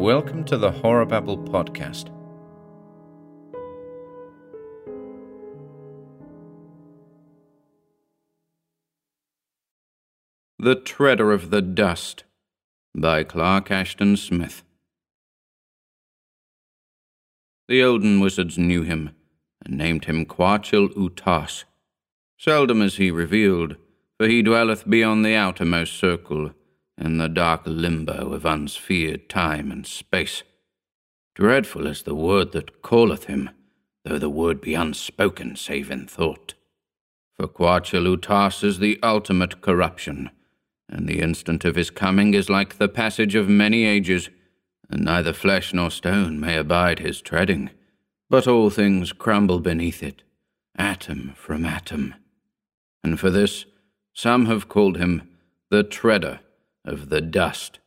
Welcome to the Horror Babble podcast. The Treader of the Dust by Clark Ashton Smith. The Elden wizards knew him and named him Quachil Uttaus. Seldom is he revealed, for he dwelleth beyond the outermost circle in the dark limbo of unsphered time and space. Dreadful is the word that calleth him, though the word be unspoken save in thought. For Quachil Uttaus is the ultimate corruption, and the instant of his coming is like the passage of many ages, and neither flesh nor stone may abide his treading, but all things crumble beneath it, atom from atom. And for this, some have called him the Treader of the dust.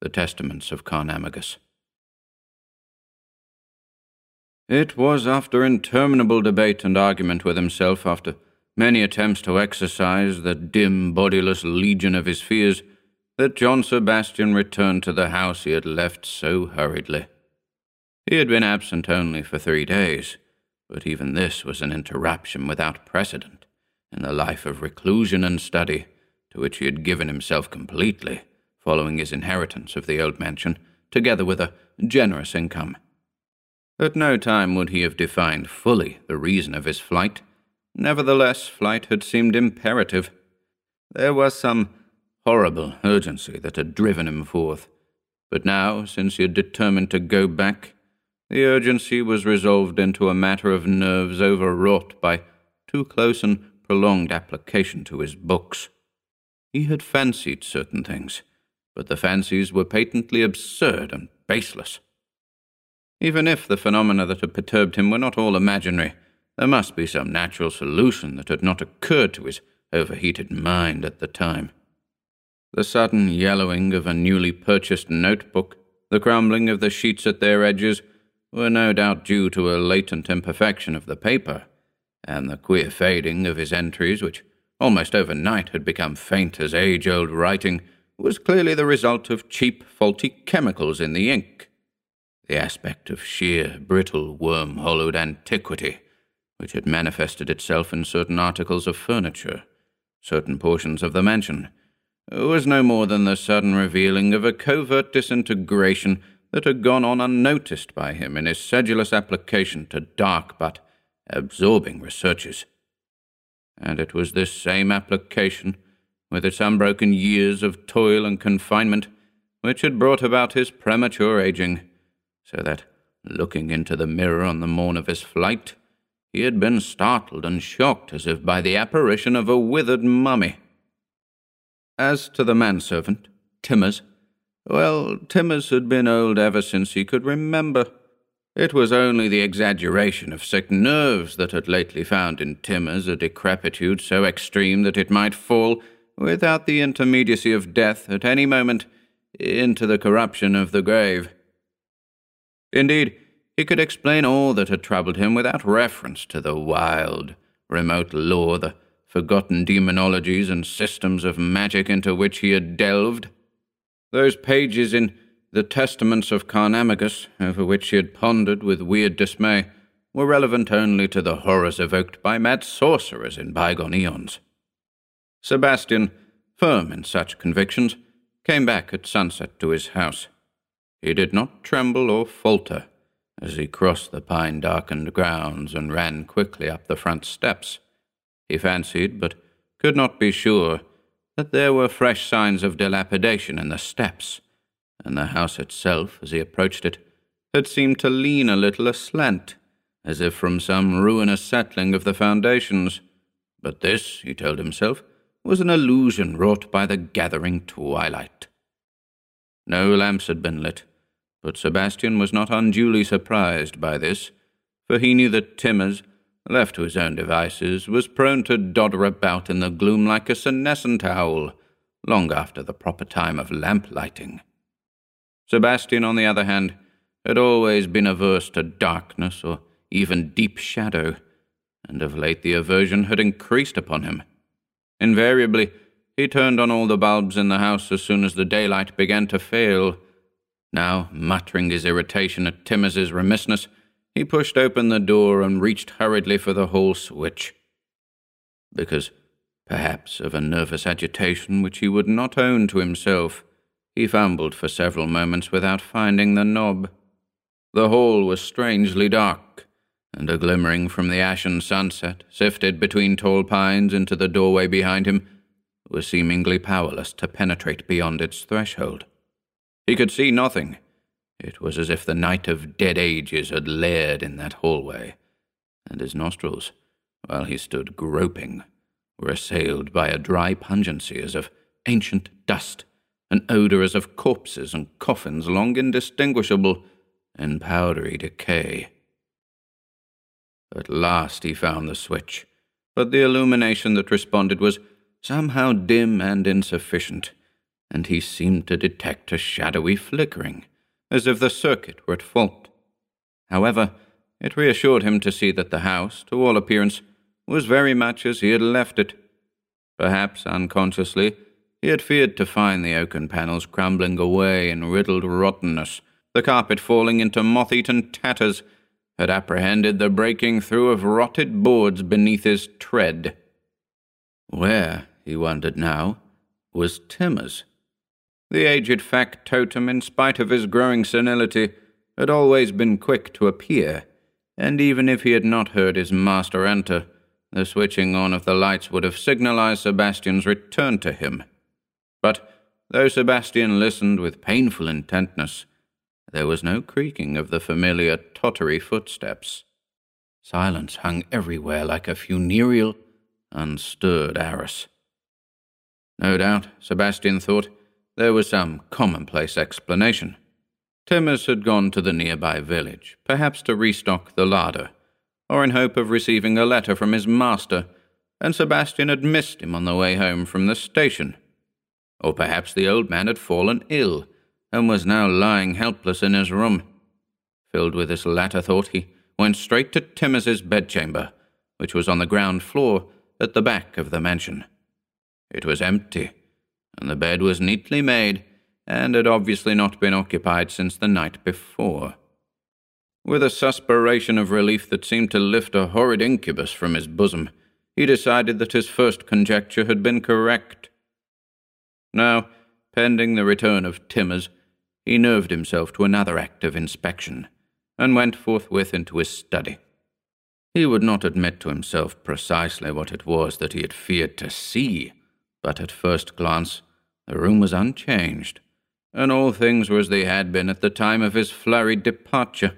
The Testaments of Carnamagos. It was after interminable debate and argument with himself, after many attempts to exorcise the dim, bodiless legion of his fears, that John Sebastian returned to the house he had left so hurriedly. He had been absent only for three days, but even this was an interruption without precedent in the life of reclusion and study to which he had given himself completely, following his inheritance of the old mansion, together with a generous income. At no time would he have defined fully the reason of his flight. Nevertheless, flight had seemed imperative. There was some horrible urgency that had driven him forth. But now, since he had determined to go back, the urgency was resolved into a matter of nerves overwrought by too close and prolonged application to his books. He had fancied certain things, but the fancies were patently absurd and baseless. Even if the phenomena that had perturbed him were not all imaginary, there must be some natural solution that had not occurred to his overheated mind at the time. The sudden yellowing of a newly purchased notebook, the crumbling of the sheets at their edges, were no doubt due to a latent imperfection of the paper, and the queer fading of his entries, which almost overnight had become faint as age old writing, was clearly the result of cheap, faulty chemicals in the ink. The aspect of sheer, brittle, worm hollowed antiquity, which had manifested itself in certain articles of furniture, certain portions of the mansion, was no more than the sudden revealing of a covert disintegration that had gone on unnoticed by him in his sedulous application to dark but absorbing researches and it was this same application, with its unbroken years of toil and confinement, which had brought about his premature aging, so that, looking into the mirror on the morn of his flight, he had been startled and shocked as if by the apparition of a withered mummy. As to the manservant, Timmers, well, Timmers had been old ever since he could remember. It was only the exaggeration of sick nerves that had lately found in Timmers a decrepitude so extreme that it might fall, without the intermediacy of death, at any moment, into the corruption of the grave. Indeed, he could explain all that had troubled him without reference to the wild, remote lore, the forgotten demonologies and systems of magic into which he had delved. Those pages in the testaments of Carnamagos, over which he had pondered with weird dismay, were relevant only to the horrors evoked by mad sorcerers in bygone eons. Sebastian, firm in such convictions, came back at sunset to his house. He did not tremble or falter as he crossed the pine darkened grounds and ran quickly up the front steps. He fancied, but could not be sure, that there were fresh signs of dilapidation in the steps and the house itself, as he approached it, had seemed to lean a little aslant, as if from some ruinous settling of the foundations. But this, he told himself, was an illusion wrought by the gathering twilight. No lamps had been lit, but Sebastian was not unduly surprised by this, for he knew that Timmers, left to his own devices, was prone to dodder about in the gloom like a senescent owl, long after the proper time of lamp lighting. Sebastian, on the other hand, had always been averse to darkness or even deep shadow, and of late the aversion had increased upon him. Invariably, he turned on all the bulbs in the house as soon as the daylight began to fail, Now, muttering his irritation at Timmers's remissness, he pushed open the door and reached hurriedly for the hall switch. Because, perhaps, of a nervous agitation which he would not own to himself, he fumbled for several moments without finding the knob. The hall was strangely dark, and a glimmering from the ashen sunset, sifted between tall pines into the doorway behind him, was seemingly powerless to penetrate beyond its threshold. He could see nothing. It was as if the night of dead ages had laired in that hallway, and his nostrils, while he stood groping, were assailed by a dry pungency as of ancient dust, an odour as of corpses and coffins long indistinguishable in powdery decay. At last he found the switch, but the illumination that responded was somehow dim and insufficient, and he seemed to detect a shadowy flickering, as if the circuit were at fault. However, it reassured him to see that the house, to all appearance, was very much as he had left it. Perhaps unconsciously, he had feared to find the oaken panels crumbling away in riddled rottenness, the carpet falling into moth eaten tatters, had apprehended the breaking through of rotted boards beneath his tread. Where, he wondered now, was Timmers? The aged factotum, in spite of his growing senility, had always been quick to appear, and even if he had not heard his master enter, the switching on of the lights would have signalized Sebastian's return to him. But though Sebastian listened with painful intentness, there was no creaking of the familiar tottery footsteps. Silence hung everywhere like a funereal, unstirred arras. No doubt, Sebastian thought, there was some commonplace explanation. Timmers had gone to the nearby village, perhaps to restock the larder, or in hope of receiving a letter from his master, and Sebastian had missed him on the way home from the station. Or perhaps the old man had fallen ill and was now lying helpless in his room. Filled with this latter thought, he went straight to Timmers's bedchamber, which was on the ground floor at the back of the mansion. It was empty, and the bed was neatly made, and had obviously not been occupied since the night before. With a suspiration of relief that seemed to lift a horrid incubus from his bosom, he decided that his first conjecture had been correct. Now, pending the return of Timmers, he nerved himself to another act of inspection, and went forthwith into his study. He would not admit to himself precisely what it was that he had feared to see, but at first glance the room was unchanged, and all things were as they had been at the time of his flurried departure.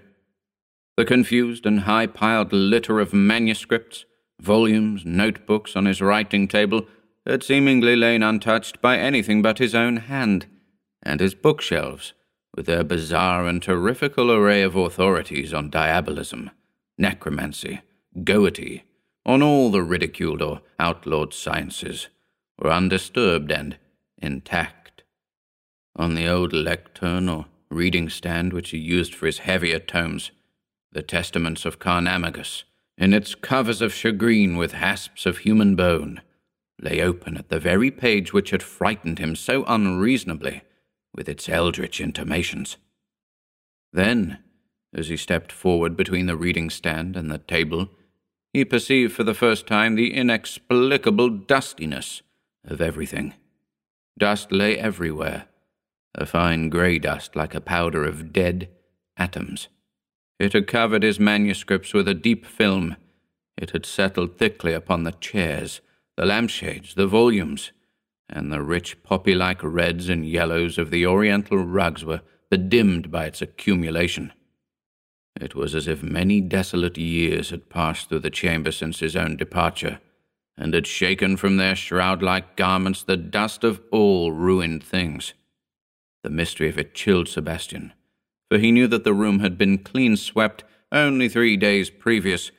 The confused and high piled litter of manuscripts, volumes, notebooks on his writing table had seemingly lain untouched by anything but his own hand, and his bookshelves with their bizarre and terrifical array of authorities on diabolism, necromancy, goety, on all the ridiculed or outlawed sciences, were undisturbed and intact. On the old lectern or reading stand which he used for his heavier tomes, the Testaments of Carnamagos, in its covers of shagreen with hasps of human bone, lay open at the very page which had frightened him so unreasonably with its eldritch intimations. Then, as he stepped forward between the reading stand and the table, he perceived for the first time the inexplicable dustiness of everything. Dust lay everywhere, a fine grey dust like a powder of dead atoms. It had covered his manuscripts with a deep film. It had settled thickly upon the chairs, the lampshades, the volumes and the rich poppy like reds and yellows of the oriental rugs were bedimmed by its accumulation. It was as if many desolate years had passed through the chamber since his own departure, and had shaken from their shroud like garments the dust of all ruined things. The mystery of it chilled Sebastian, for he knew that the room had been clean swept only three days previous,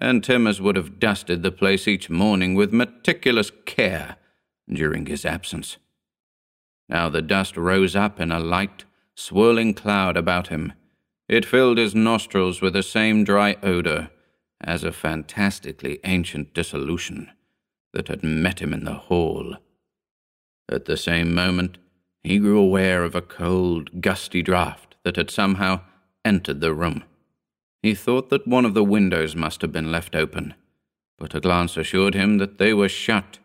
and Timmers would have dusted the place each morning with meticulous care during his absence. Now the dust rose up in a light, swirling cloud about him. It filled his nostrils with the same dry odor as a fantastically ancient dissolution that had met him in the hall. At the same moment, he grew aware of a cold, gusty draught that had somehow entered the room. He thought that one of the windows must have been left open, but a glance assured him that they were shut,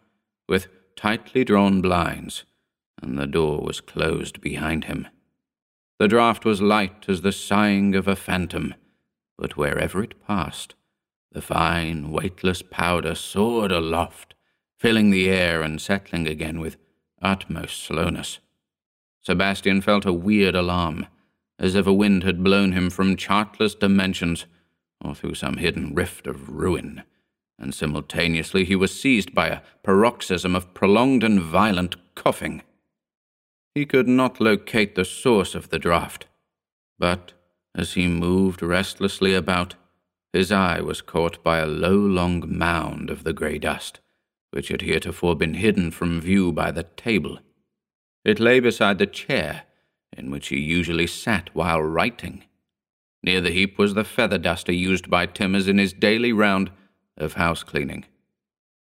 with tightly drawn blinds, and the door was closed behind him. The draught was light as the sighing of a phantom, but wherever it passed, the fine, weightless powder soared aloft, filling the air and settling again with utmost slowness. Sebastian felt a weird alarm, as if a wind had blown him from chartless dimensions or through some hidden rift of ruin, and simultaneously he was seized by a paroxysm of prolonged and violent coughing. He could not locate the source of the draught, but as he moved restlessly about, his eye was caught by a low, long mound of the grey dust, which had heretofore been hidden from view by the table. It lay beside the chair in which he usually sat while writing. Near the heap was the feather duster used by Timmers in his daily round of house cleaning.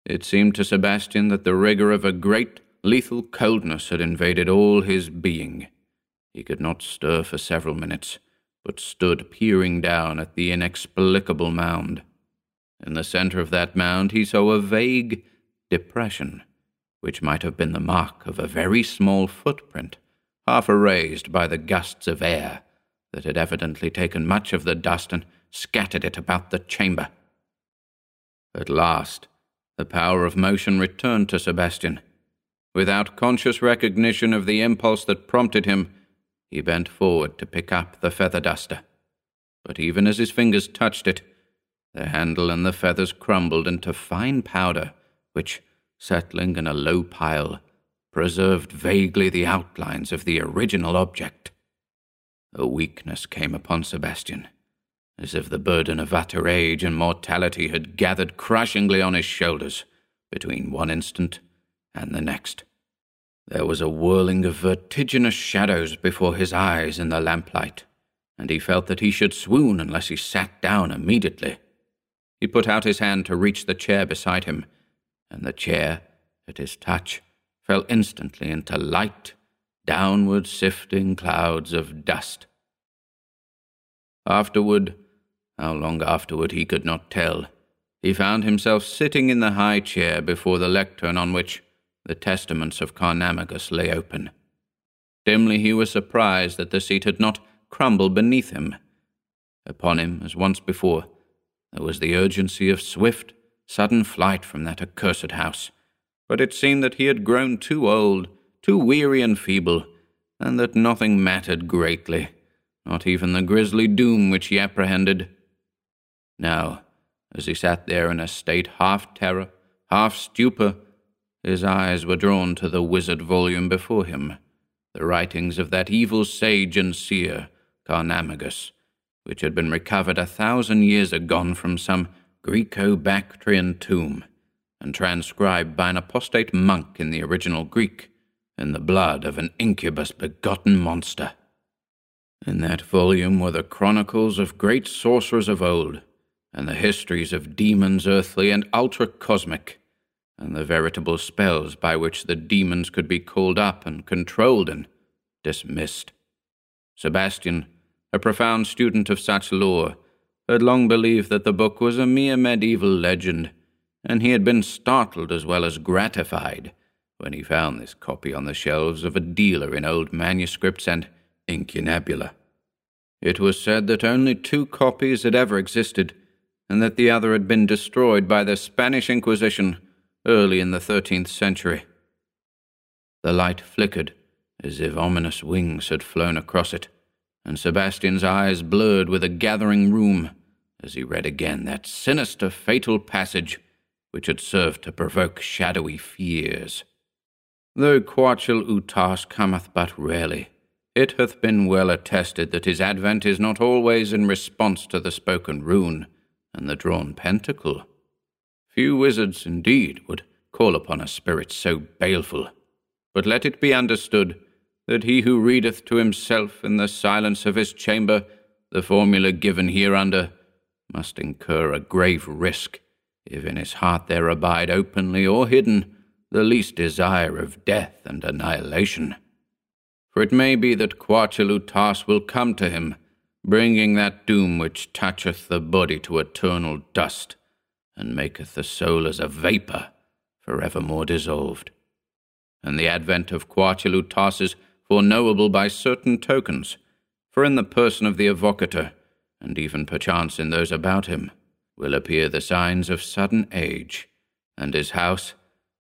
It seemed to Sebastian that the rigor of a great Lethal coldness had invaded all his being. He could not stir for several minutes, but stood peering down at the inexplicable mound. In the center of that mound he saw a vague depression, which might have been the mark of a very small footprint, half erased by the gusts of air that had evidently taken much of the dust and scattered it about the chamber. At last, the power of motion returned to Sebastian. Without conscious recognition of the impulse that prompted him, he bent forward to pick up the feather duster. But even as his fingers touched it, the handle and the feathers crumbled into fine powder, which, settling in a low pile, preserved vaguely the outlines of the original object. A weakness came upon Sebastian, as if the burden of utter age and mortality had gathered crushingly on his shoulders between one instant and the next. There was a whirling of vertiginous shadows before his eyes in the lamplight, and he felt that he should swoon unless he sat down immediately. He put out his hand to reach the chair beside him, and the chair, at his touch, fell instantly into light, downward sifting clouds of dust. Afterward, how long afterward he could not tell, he found himself sitting in the high chair before the lectern on which the testaments of Carnamagos lay open. Dimly he was surprised that the seat had not crumbled beneath him. Upon him, as once before, there was the urgency of swift, sudden flight from that accursed house. But it seemed that he had grown too old, too weary and feeble, and that nothing mattered greatly, not even the grisly doom which he apprehended. Now, as he sat there in a state half terror, half stupor, his eyes were drawn to the wizard volume before him, the writings of that evil sage and seer, Carnamagos, which had been recovered a thousand years agone from some Greco-Bactrian tomb, and transcribed by an apostate monk in the original Greek, in the blood of an incubus begotten monster. In that volume were the chronicles of great sorcerers of old, and the histories of demons earthly and ultra cosmic and the veritable spells by which the demons could be called up and controlled and dismissed. Sebastian, a profound student of such lore, had long believed that the book was a mere medieval legend, and he had been startled as well as gratified when he found this copy on the shelves of a dealer in old manuscripts and incunabula. It was said that only two copies had ever existed, and that the other had been destroyed by the Spanish Inquisition early in the thirteenth century. The light flickered as if ominous wings had flown across it, and Sebastian's eyes blurred with a gathering rheum as he read again that sinister, fatal passage which had served to provoke shadowy fears. Though Quachil Uttaus cometh but rarely, it hath been well attested that his advent is not always in response to the spoken rune and the drawn pentacle. Few wizards, indeed, would call upon a spirit so baleful. But let it be understood that he who readeth to himself in the silence of his chamber the formula given hereunder must incur a grave risk if in his heart there abide openly or hidden the least desire of death and annihilation. for it may be that Quatchelu will come to him, bringing that doom which toucheth the body to eternal dust, and maketh the soul as a vapour, for evermore dissolved. And the advent of Quatchelu is foreknowable by certain tokens, for in the person of the evocator, and even perchance in those about him, will appear the signs of sudden age, and his house,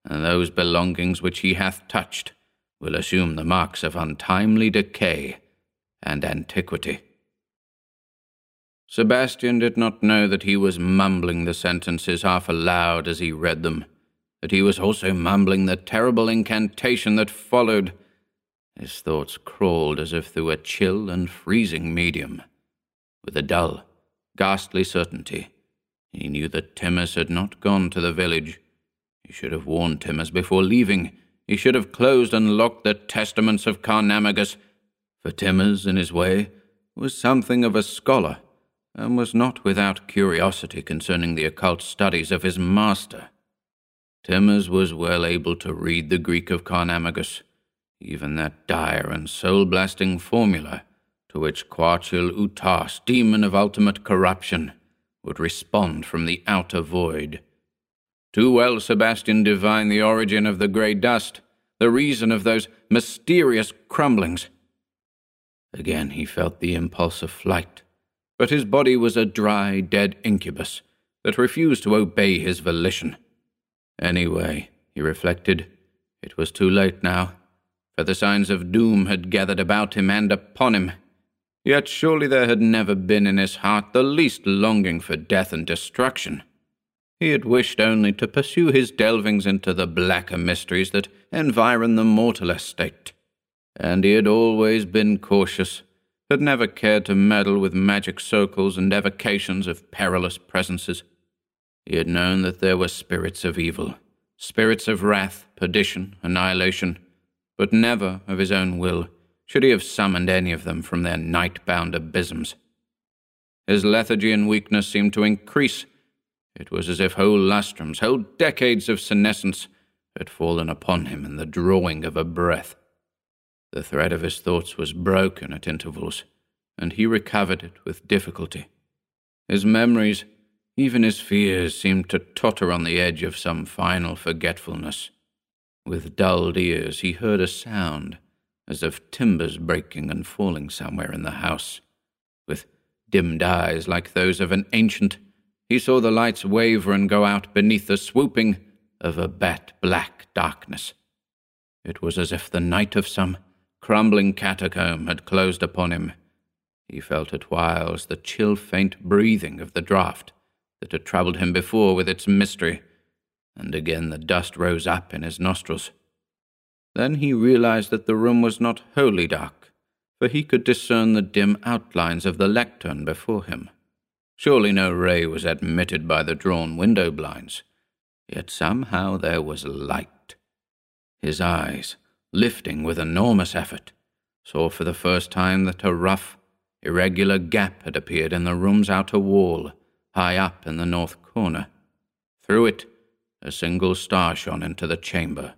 and those belongings which he hath touched, will assume the marks of untimely decay and antiquity. Sebastian did not know that he was mumbling the sentences half aloud as he read them, that he was also mumbling the terrible incantation that followed. His thoughts crawled as if through a chill and freezing medium. With a dull, ghastly certainty, he knew that Timmers had not gone to the village. He should have warned Timmers before leaving. He should have closed and locked the testaments of Carnamagos, for Timmers, in his way, was something of a scholar, and was not without curiosity concerning the occult studies of his master. Timmers was well able to read the Greek of Carnamagos, even that dire and soul-blasting formula to which Quachil Uttaus, demon of ultimate corruption, would respond from the outer void. Too well Sebastian divined the origin of the grey dust, the reason of those mysterious crumblings. Again he felt the impulse of flight, but his body was a dry, dead incubus that refused to obey his volition. Anyway, he reflected, it was too late now, for the signs of doom had gathered about him and upon him. Yet surely there had never been in his heart the least longing for death and destruction. He had wished only to pursue his delvings into the blacker mysteries that environ the mortal estate. And he had always been cautious, had never cared to meddle with magic circles and evocations of perilous presences. He had known that there were spirits of evil, spirits of wrath, perdition, annihilation, but never of his own will should he have summoned any of them from their night bound abysms. His lethargy and weakness seemed to increase it was as if whole lustrums, whole decades of senescence, had fallen upon him in the drawing of a breath. The thread of his thoughts was broken at intervals, and he recovered it with difficulty. His memories, even his fears, seemed to totter on the edge of some final forgetfulness. With dulled ears, he heard a sound, as of timbers breaking and falling somewhere in the house. With dimmed eyes like those of an ancient, he saw the lights waver and go out beneath the swooping of a bat black darkness. It was as if the night of some crumbling catacomb had closed upon him. He felt at whiles the chill, faint breathing of the draught that had troubled him before with its mystery, and again the dust rose up in his nostrils. Then he realized that the room was not wholly dark, for he could discern the dim outlines of the lectern before him. Surely no ray was admitted by the drawn window blinds. Yet somehow there was light. His eyes, lifting with enormous effort, saw for the first time that a rough, irregular gap had appeared in the room's outer wall, high up in the north corner. Through it, a single star shone into the chamber,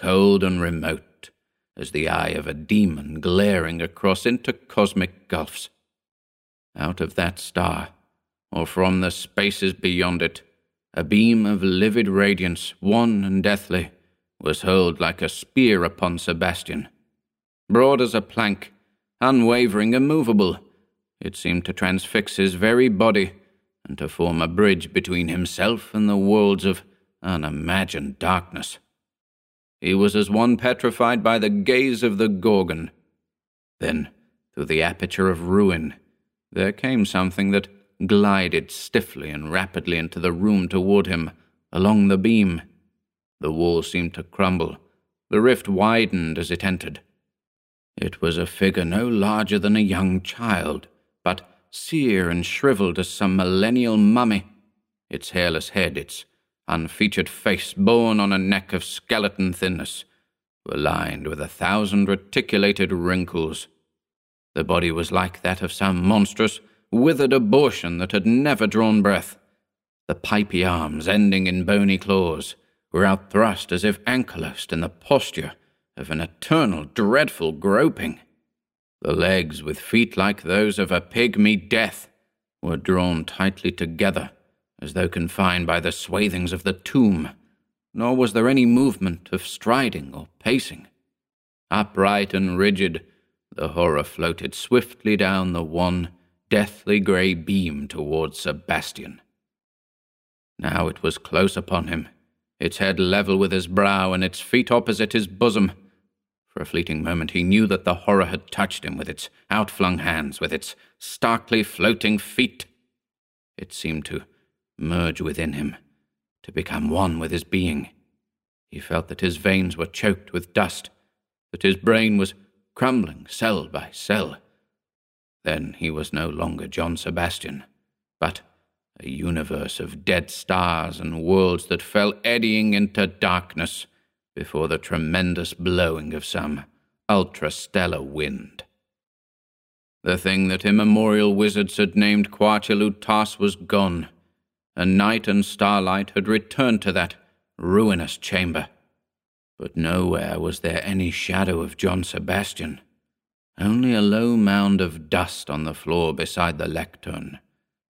cold and remote, as the eye of a demon glaring across into cosmic gulfs. Out of that star, or from the spaces beyond it, a beam of livid radiance, wan and deathly, was hurled like a spear upon Sebastian. Broad as a plank, unwavering, immovable, it seemed to transfix his very body and to form a bridge between himself and the worlds of unimagined darkness. He was as one petrified by the gaze of the Gorgon. Then, through the aperture of ruin, there came something that glided stiffly and rapidly into the room toward him, along the beam. The wall seemed to crumble. The rift widened as it entered. It was a figure no larger than a young child, but sere and shriveled as some millennial mummy. Its hairless head, its unfeatured face, borne on a neck of skeleton thinness, were lined with a thousand reticulated wrinkles. The body was like that of some monstrous, withered abortion that had never drawn breath. The pipy arms, ending in bony claws, were outthrust as if ankylosed in the posture of an eternal, dreadful groping. The legs, with feet like those of a pygmy death, were drawn tightly together, as though confined by the swathings of the tomb, nor was there any movement of striding or pacing. Upright and rigid, the horror floated swiftly down the one deathly grey beam towards Sebastian. Now it was close upon him, its head level with his brow and its feet opposite his bosom. For a fleeting moment he knew that the horror had touched him with its outflung hands, with its starkly floating feet. It seemed to merge within him, to become one with his being. He felt that his veins were choked with dust, that his brain was crumbling cell by cell. Then he was no longer John Sebastian, but a universe of dead stars and worlds that fell eddying into darkness before the tremendous blowing of some ultrastellar wind. The thing that immemorial wizards had named Quachil Uttaus was gone, and night and starlight had returned to that ruinous chamber. But nowhere was there any shadow of John Sebastian, only a low mound of dust on the floor beside the lectern,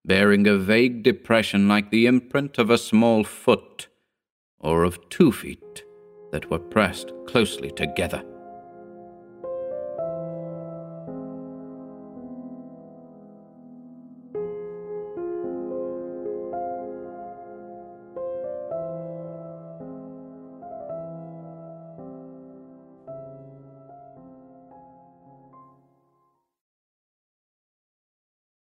bearing a vague depression like the imprint of a small foot or of two feet that were pressed closely together.